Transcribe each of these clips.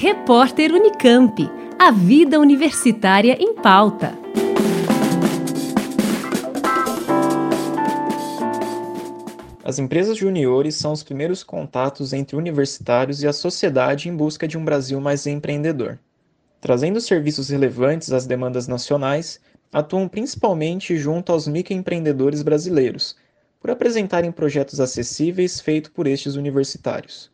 Repórter Unicamp. A vida universitária em pauta. As empresas juniores são os primeiros contatos entre universitários e a sociedade em busca de um Brasil mais empreendedor. Trazendo serviços relevantes às demandas nacionais, atuam principalmente junto aos microempreendedores brasileiros, por apresentarem projetos acessíveis feitos por estes universitários.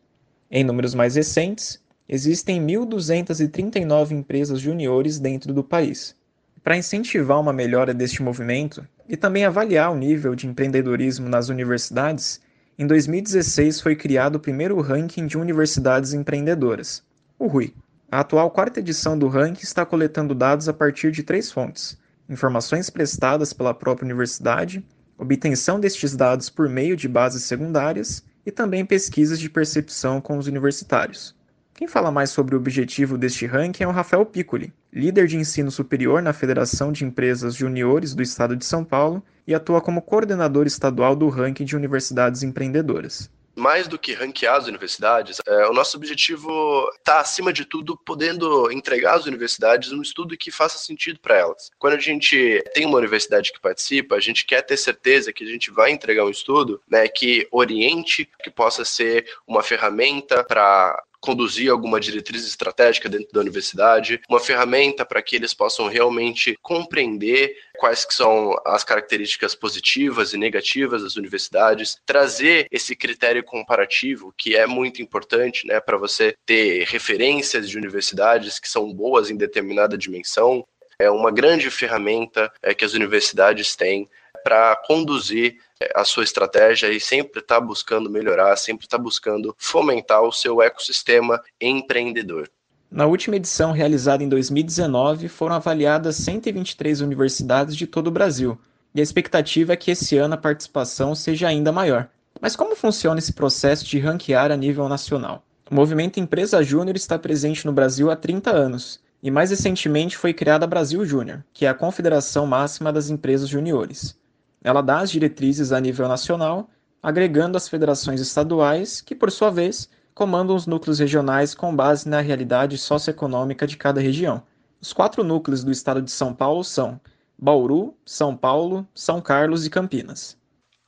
Em números mais recentes, existem 1.239 empresas juniores dentro do país. Para incentivar uma melhora deste movimento e também avaliar o nível de empreendedorismo nas universidades, em 2016 foi criado o primeiro ranking de universidades empreendedoras, o RUI. A atual quarta edição do ranking está coletando dados a partir de três fontes: informações prestadas pela própria universidade, obtenção destes dados por meio de bases secundárias e também pesquisas de percepção com os universitários. Quem fala mais sobre o objetivo deste ranking é o Rafael Piccoli, líder de ensino superior na Federação de Empresas Juniores do Estado de São Paulo e atua como coordenador estadual do ranking de universidades empreendedoras mais do que ranquear as universidades, é, o nosso objetivo está, acima de tudo, podendo entregar às universidades um estudo que faça sentido para elas. Quando a gente tem uma universidade que participa, a gente quer ter certeza que a gente vai entregar um estudo né, que oriente, que possa ser uma ferramenta para conduzir alguma diretriz estratégica dentro da universidade, uma ferramenta para que eles possam realmente compreender quais que são as características positivas e negativas das universidades, trazer esse critério comparativo que é muito importante, né, para você ter referências de universidades que são boas em determinada dimensão. É uma grande ferramenta é, que as universidades têm para conduzir é, a sua estratégia e sempre está buscando melhorar, sempre está buscando fomentar o seu ecossistema empreendedor. Na última edição, realizada em 2019, foram avaliadas 123 universidades de todo o Brasil, e a expectativa é que esse ano a participação seja ainda maior. Mas como funciona esse processo de ranquear a nível nacional? O movimento Empresa Júnior está presente no Brasil há 30 anos, e mais recentemente foi criada a Brasil Júnior, que é a confederação máxima das empresas juniores. Ela dá as diretrizes a nível nacional, agregando as federações estaduais, que, por sua vez, comandam os núcleos regionais com base na realidade socioeconômica de cada região. Os quatro núcleos do estado de São Paulo são Bauru, São Paulo, São Carlos e Campinas.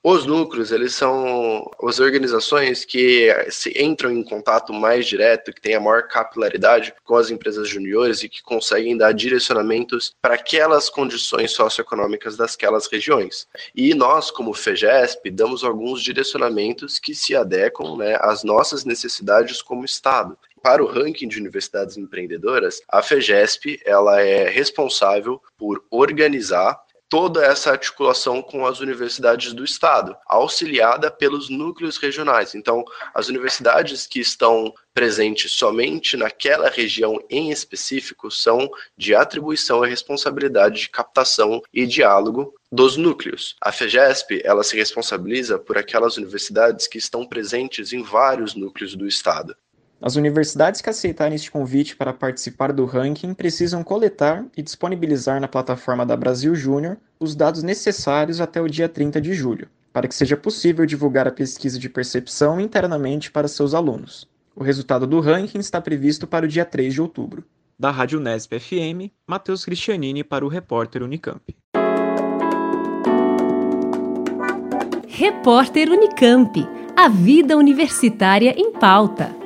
Os núcleos, eles são as organizações que entram em contato mais direto, que têm a maior capilaridade com as empresas juniores e que conseguem dar direcionamentos para aquelas condições socioeconômicas dasquelas regiões. E nós, como FEGESP, damos alguns direcionamentos que se adequam né, às nossas necessidades como Estado para o ranking de universidades empreendedoras, a FEGESP ela é responsável por organizar toda essa articulação com as universidades do estado, auxiliada pelos núcleos regionais. Então, as universidades que estão presentes somente naquela região em específico são de atribuição e responsabilidade de captação e diálogo dos núcleos. A FEGESP, ela se responsabiliza por aquelas universidades que estão presentes em vários núcleos do estado. As universidades que aceitarem este convite para participar do ranking precisam coletar e disponibilizar na plataforma da Brasil Júnior os dados necessários até o dia 30 de julho, para que seja possível divulgar a pesquisa de percepção internamente para seus alunos. O resultado do ranking está previsto para o dia 3 de outubro. Da Rádio Nesp FM, Matheus Cristianini para o repórter Unicamp. Repórter Unicamp. A vida universitária em pauta.